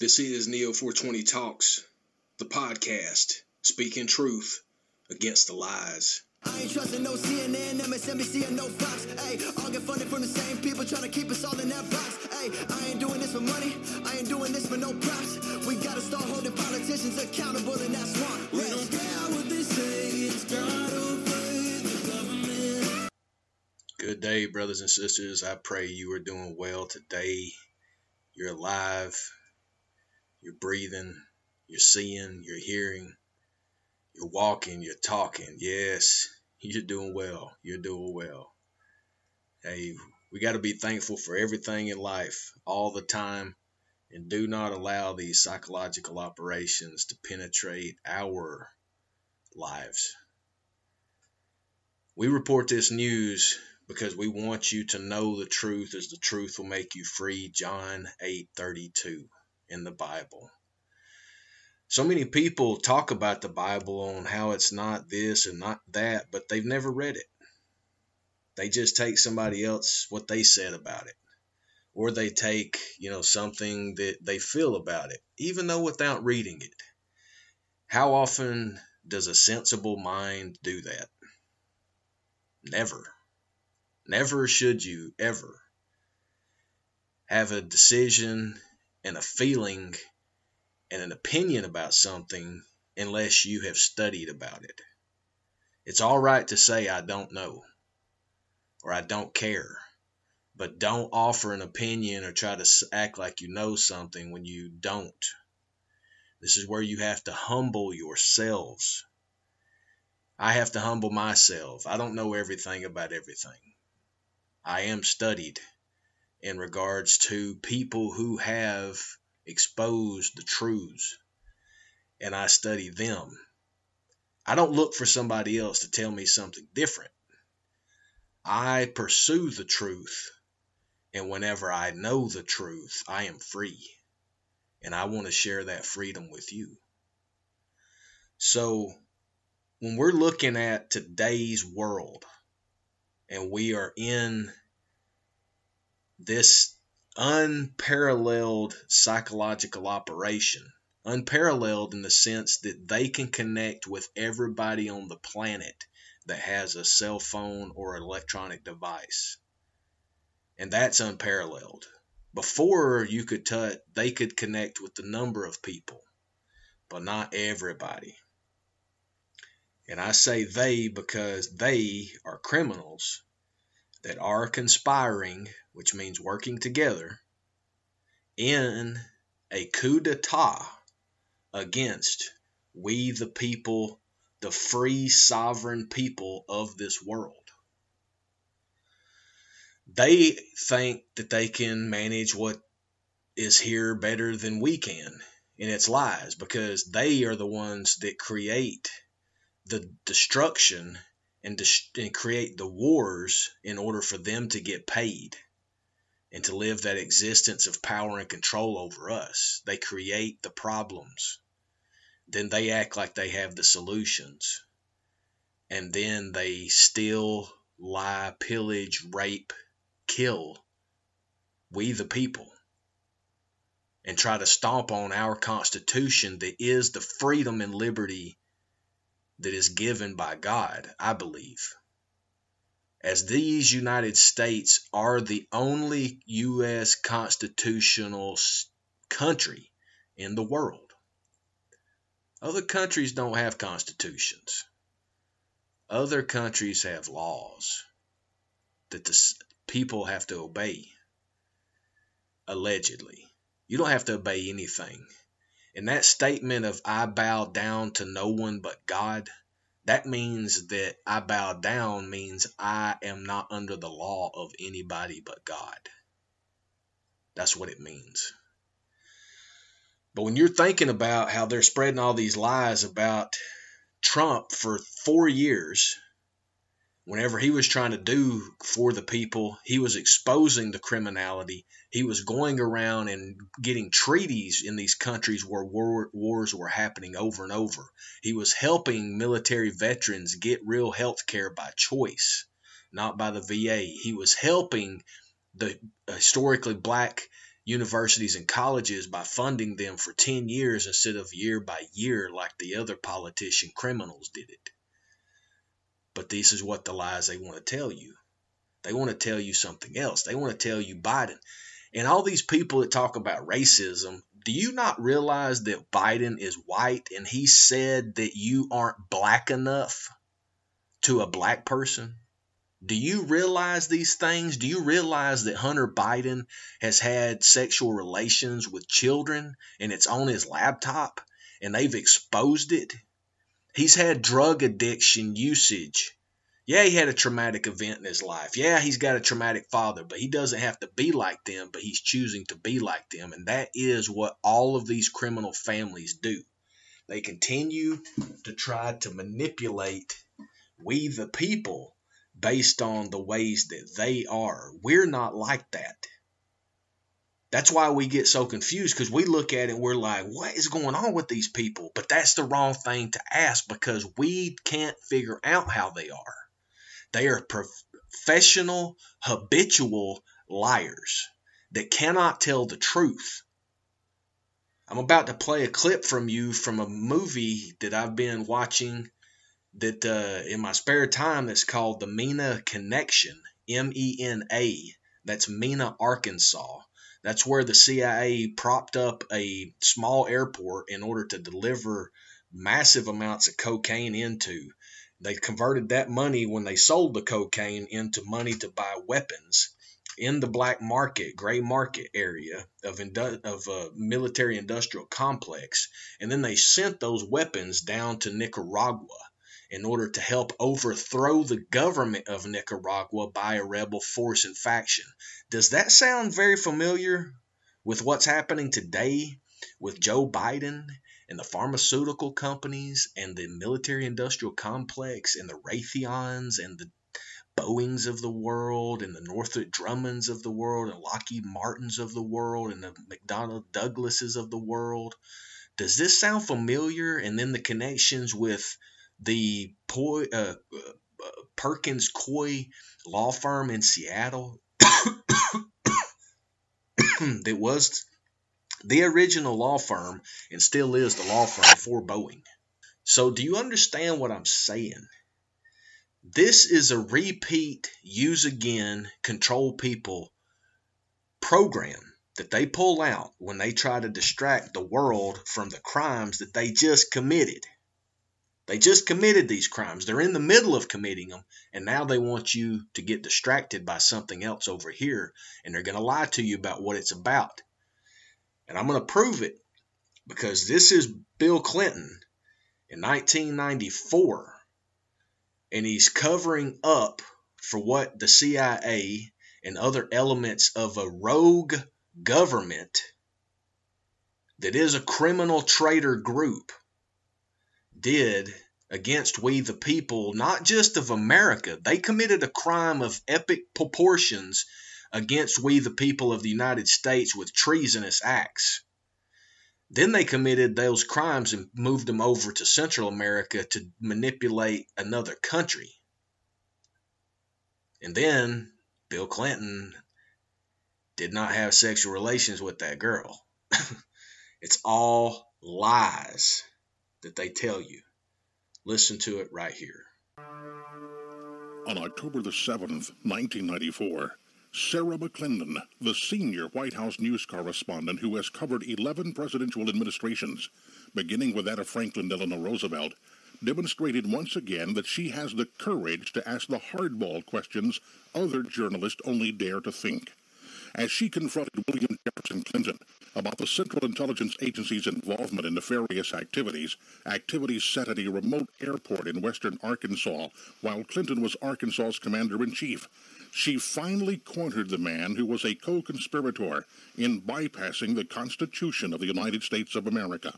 This is Neo 420 Talks, the podcast, speaking truth against the lies. I ain't trusting no CNN, MSNBC, and no Fox. Hey, all get funded from the same people trying to keep us all in that box. Hey, I ain't doing this for money. I ain't doing this for no props. We gotta start holding politicians accountable, and that's why. We don't care what they say. It's God over the government. Good day, brothers and sisters. I pray you are doing well today. You're alive. You're breathing. You're seeing. You're hearing. You're walking. You're talking. Yes, you're doing well. You're doing well. Hey, we got to be thankful for everything in life all the time and do not allow these psychological operations to penetrate our lives. We report this news because we want you to know the truth as the truth will make you free. John 8:32 in the Bible. So many people talk about the Bible on how it's not this and not that, but they've never read it. They just take somebody else what they said about it. Or they take, you know, something that they feel about it, even though without reading it. How often does a sensible mind do that? Never. Never should you ever have a decision and a feeling and an opinion about something unless you have studied about it. It's all right to say, I don't know or I don't care, but don't offer an opinion or try to act like you know something when you don't. This is where you have to humble yourselves. I have to humble myself. I don't know everything about everything. I am studied in regards to people who have exposed the truths, and I study them. I don't look for somebody else to tell me something different. I pursue the truth, and whenever I know the truth, I am free. And I want to share that freedom with you. So, when we're looking at today's world, and we are in this unparalleled psychological operation. Unparalleled in the sense that they can connect with everybody on the planet that has a cell phone or electronic device. And that's unparalleled. Before you could touch, they could connect with the number of people, but not everybody. And I say they because they are criminals that are conspiring, which means working together, in a coup d'etat against we, the people, the free sovereign people of this world. They think that they can manage what is here better than we can, and it's lies because they are the ones that create the destruction and, and create the wars in order for them to get paid and to live that existence of power and control over us. They create the problems. Then they act like they have the solutions. And then they steal, lie, pillage, rape, kill we the people and try to stomp on our Constitution that is the freedom and liberty that is given by God, I believe. As these United States are the only U.S. constitutional country in the world. Other countries don't have constitutions. Other countries have laws that the people have to obey. Allegedly. You don't have to obey anything. And that statement of I bow down to no one but God, that means that I bow down means I am not under the law of anybody but God. That's what it means. But when you're thinking about how they're spreading all these lies about Trump for four years, whenever he was trying to do for the people, he was exposing the criminality. He was going around and getting treaties in these countries where war, wars were happening over and over. He was helping military veterans get real health care by choice, not by the VA. He was helping the historically black universities and colleges by funding them for 10 years instead of year by year like the other politician criminals did it. But this is what the lies they want to tell you. They want to tell you something else. They want to tell you Biden. And all these people that talk about racism, do you not realize that Biden is white and he said that you aren't black enough to a black person? Do you realize these things? Do you realize that Hunter Biden has had sexual relations with children and it's on his laptop and they've exposed it? He's had drug addiction usage. Yeah, he had a traumatic event in his life. Yeah, he's got a traumatic father, but he doesn't have to be like them, but he's choosing to be like them. And that is what all of these criminal families do. They continue to try to manipulate we, the people, based on the ways that they are. We're not like that. That's why we get so confused because we look at it and we're like, what is going on with these people? But that's the wrong thing to ask because we can't figure out how they are. They are professional, habitual liars that cannot tell the truth. I'm about to play a clip from you from a movie that I've been watching that uh, in my spare time that's called the Mena Connection, M E N A. That's Mena, Arkansas. That's where the CIA propped up a small airport in order to deliver massive amounts of cocaine into. They converted that money when they sold the cocaine into money to buy weapons in the black market, gray market area of indu- of a military industrial complex, and then they sent those weapons down to Nicaragua in order to help overthrow the government of Nicaragua by a rebel force and faction. Does that sound very familiar with what's happening today with Joe Biden and the pharmaceutical companies and the military industrial complex and the Raytheons and the Boeings of the world and the Northrop Grummans of the world and Lockheed Martins of the world and the McDonnell Douglases of the world? Does this sound familiar? And then the connections with the uh, uh, Perkins Coie law firm in Seattle that was the original law firm and still is the law firm for Boeing. So, do you understand what I'm saying? This is a repeat, use again, control people program that they pull out when they try to distract the world from the crimes that they just committed. They just committed these crimes. They're in the middle of committing them, and now they want you to get distracted by something else over here, and they're going to lie to you about what it's about. And I'm going to prove it because this is Bill Clinton in 1994, and he's covering up for what the CIA and other elements of a rogue government that is a criminal traitor group did against we the people, not just of America. They committed a crime of epic proportions against we the people of the United States with treasonous acts. Then they committed those crimes and moved them over to Central America to manipulate another country. And then Bill Clinton did not have sexual relations with that girl. it's all lies that they tell you. Listen to it right here. On October the 7th, 1994, Sarah McClendon, the senior White House news correspondent who has covered 11 presidential administrations, beginning with that of Franklin Delano Roosevelt, demonstrated once again that she has the courage to ask the hardball questions other journalists only dare to think. As she confronted William Jefferson Clinton about the Central Intelligence Agency's involvement in nefarious activities, activities set at a remote airport in western Arkansas while Clinton was Arkansas's commander in chief. She finally cornered the man who was a co conspirator in bypassing the Constitution of the United States of America.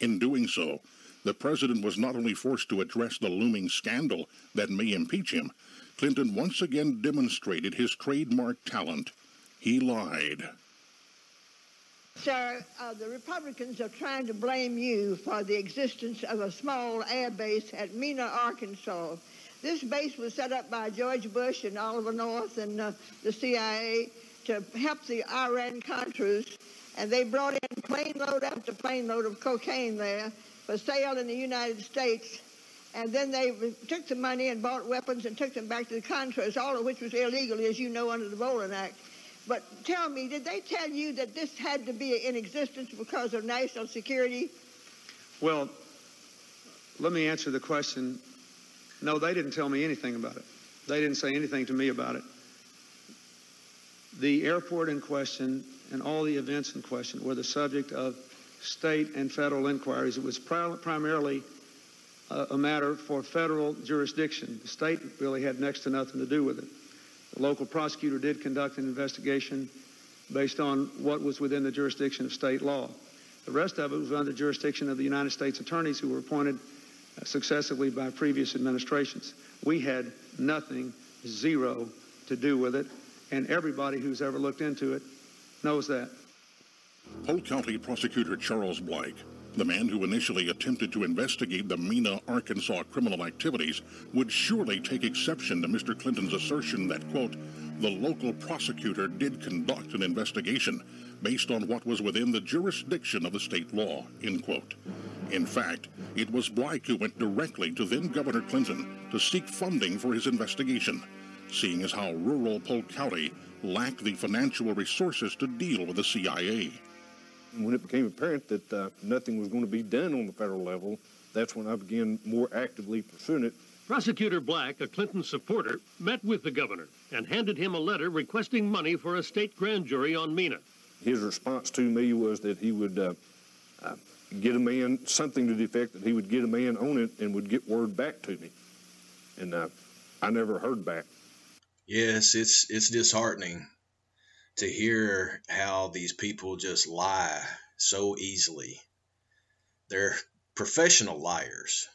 In doing so, the president was not only forced to address the looming scandal that may impeach him, Clinton once again demonstrated his trademark talent. He lied. Sir, uh, the Republicans are trying to blame you for the existence of a small air base at Mena, Arkansas. This base was set up by George Bush and Oliver North and uh, the CIA to help the Iran Contras, and they brought in plane load after plane load of cocaine there for sale in the United States. And then they took the money and bought weapons and took them back to the Contras, all of which was illegal, as you know, under the Boland Act. But tell me, did they tell you that this had to be in existence because of national security? Well, let me answer the question. No, they didn't tell me anything about it. They didn't say anything to me about it. The airport in question and all the events in question were the subject of state and federal inquiries. It was primarily a, matter for federal jurisdiction. The state really had next to nothing to do with it. The local prosecutor did conduct an investigation based on what was within the jurisdiction of state law. The rest of it was under the jurisdiction of the United States attorneys who were appointed uh, successively by previous administrations. We had nothing, zero, to do with it, and everybody who's ever looked into it knows that. Polk County Prosecutor Charles Blake, the man who initially attempted to investigate the Mena, Arkansas criminal activities, would surely take exception to Mr. Clinton's assertion that, quote, the local prosecutor did conduct an investigation based on what was within the jurisdiction of the state law, end quote. In fact, it was Blake who went directly to then Governor Clinton to seek funding for his investigation, seeing as how rural Polk County lacked the financial resources to deal with the CIA. When it became apparent that uh, nothing was going to be done on the federal level, that's when I began more actively pursuing it. Prosecutor Black, a Clinton supporter, met with the governor and handed him a letter requesting money for a state grand jury on Mena. His response to me was that he would uh, uh, get a man, something to the effect that he would get a man on it and would get word back to me. And uh, I never heard back. Yes, it's it's disheartening to hear how these people just lie so easily. They're professional liars.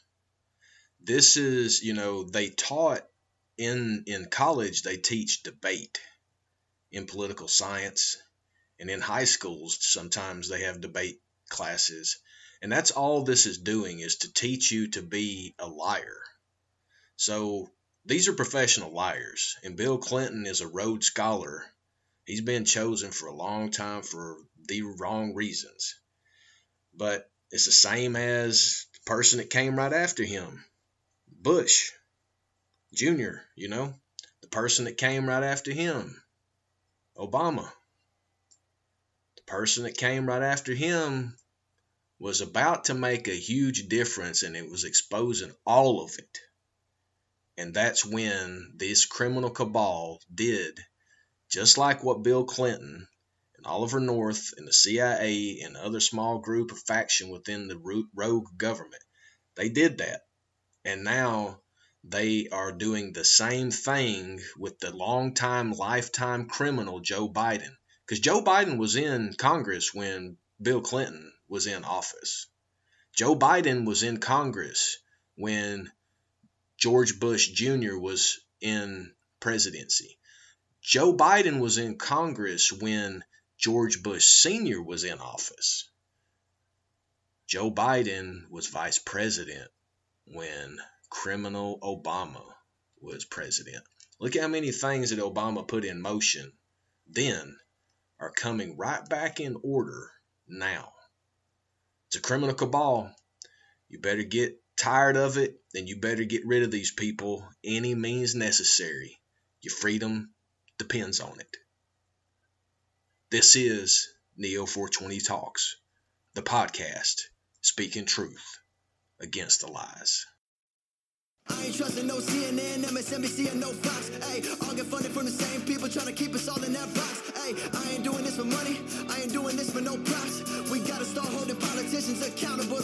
This is, you know, they taught in in college they teach debate in political science and in high schools sometimes they have debate classes and that's all this is doing is to teach you to be a liar. So these are professional liars, and Bill Clinton is a Rhodes Scholar. He's been chosen for a long time for the wrong reasons. But it's the same as the person that came right after him Bush Jr., you know, the person that came right after him, Obama. The person that came right after him was about to make a huge difference and it was exposing all of it. And that's when this criminal cabal did just like what Bill Clinton and Oliver North and the CIA and other small group of faction within the rogue government, they did that. And now they are doing the same thing with the longtime lifetime criminal Joe Biden. Because Joe Biden was in Congress when Bill Clinton was in office. Joe Biden was in Congress when George Bush Jr. was in presidency. Joe Biden was in Congress when George Bush Sr. was in office. Joe Biden was vice president when criminal Obama was president. Look at how many things that Obama put in motion then are coming right back in order now. It's a criminal cabal. You better get tired of it, then you better get rid of these people any means necessary. Your freedom depends on it. This is Neo 420 Talks, the podcast speaking truth against the lies. I ain't trusting no CNN, MSNBC, and no Fox. Hey, all get funded from the same people trying to keep us all in that box. Hey, I ain't doing this for money. I ain't doing this for no props. We gotta start holding politicians accountable,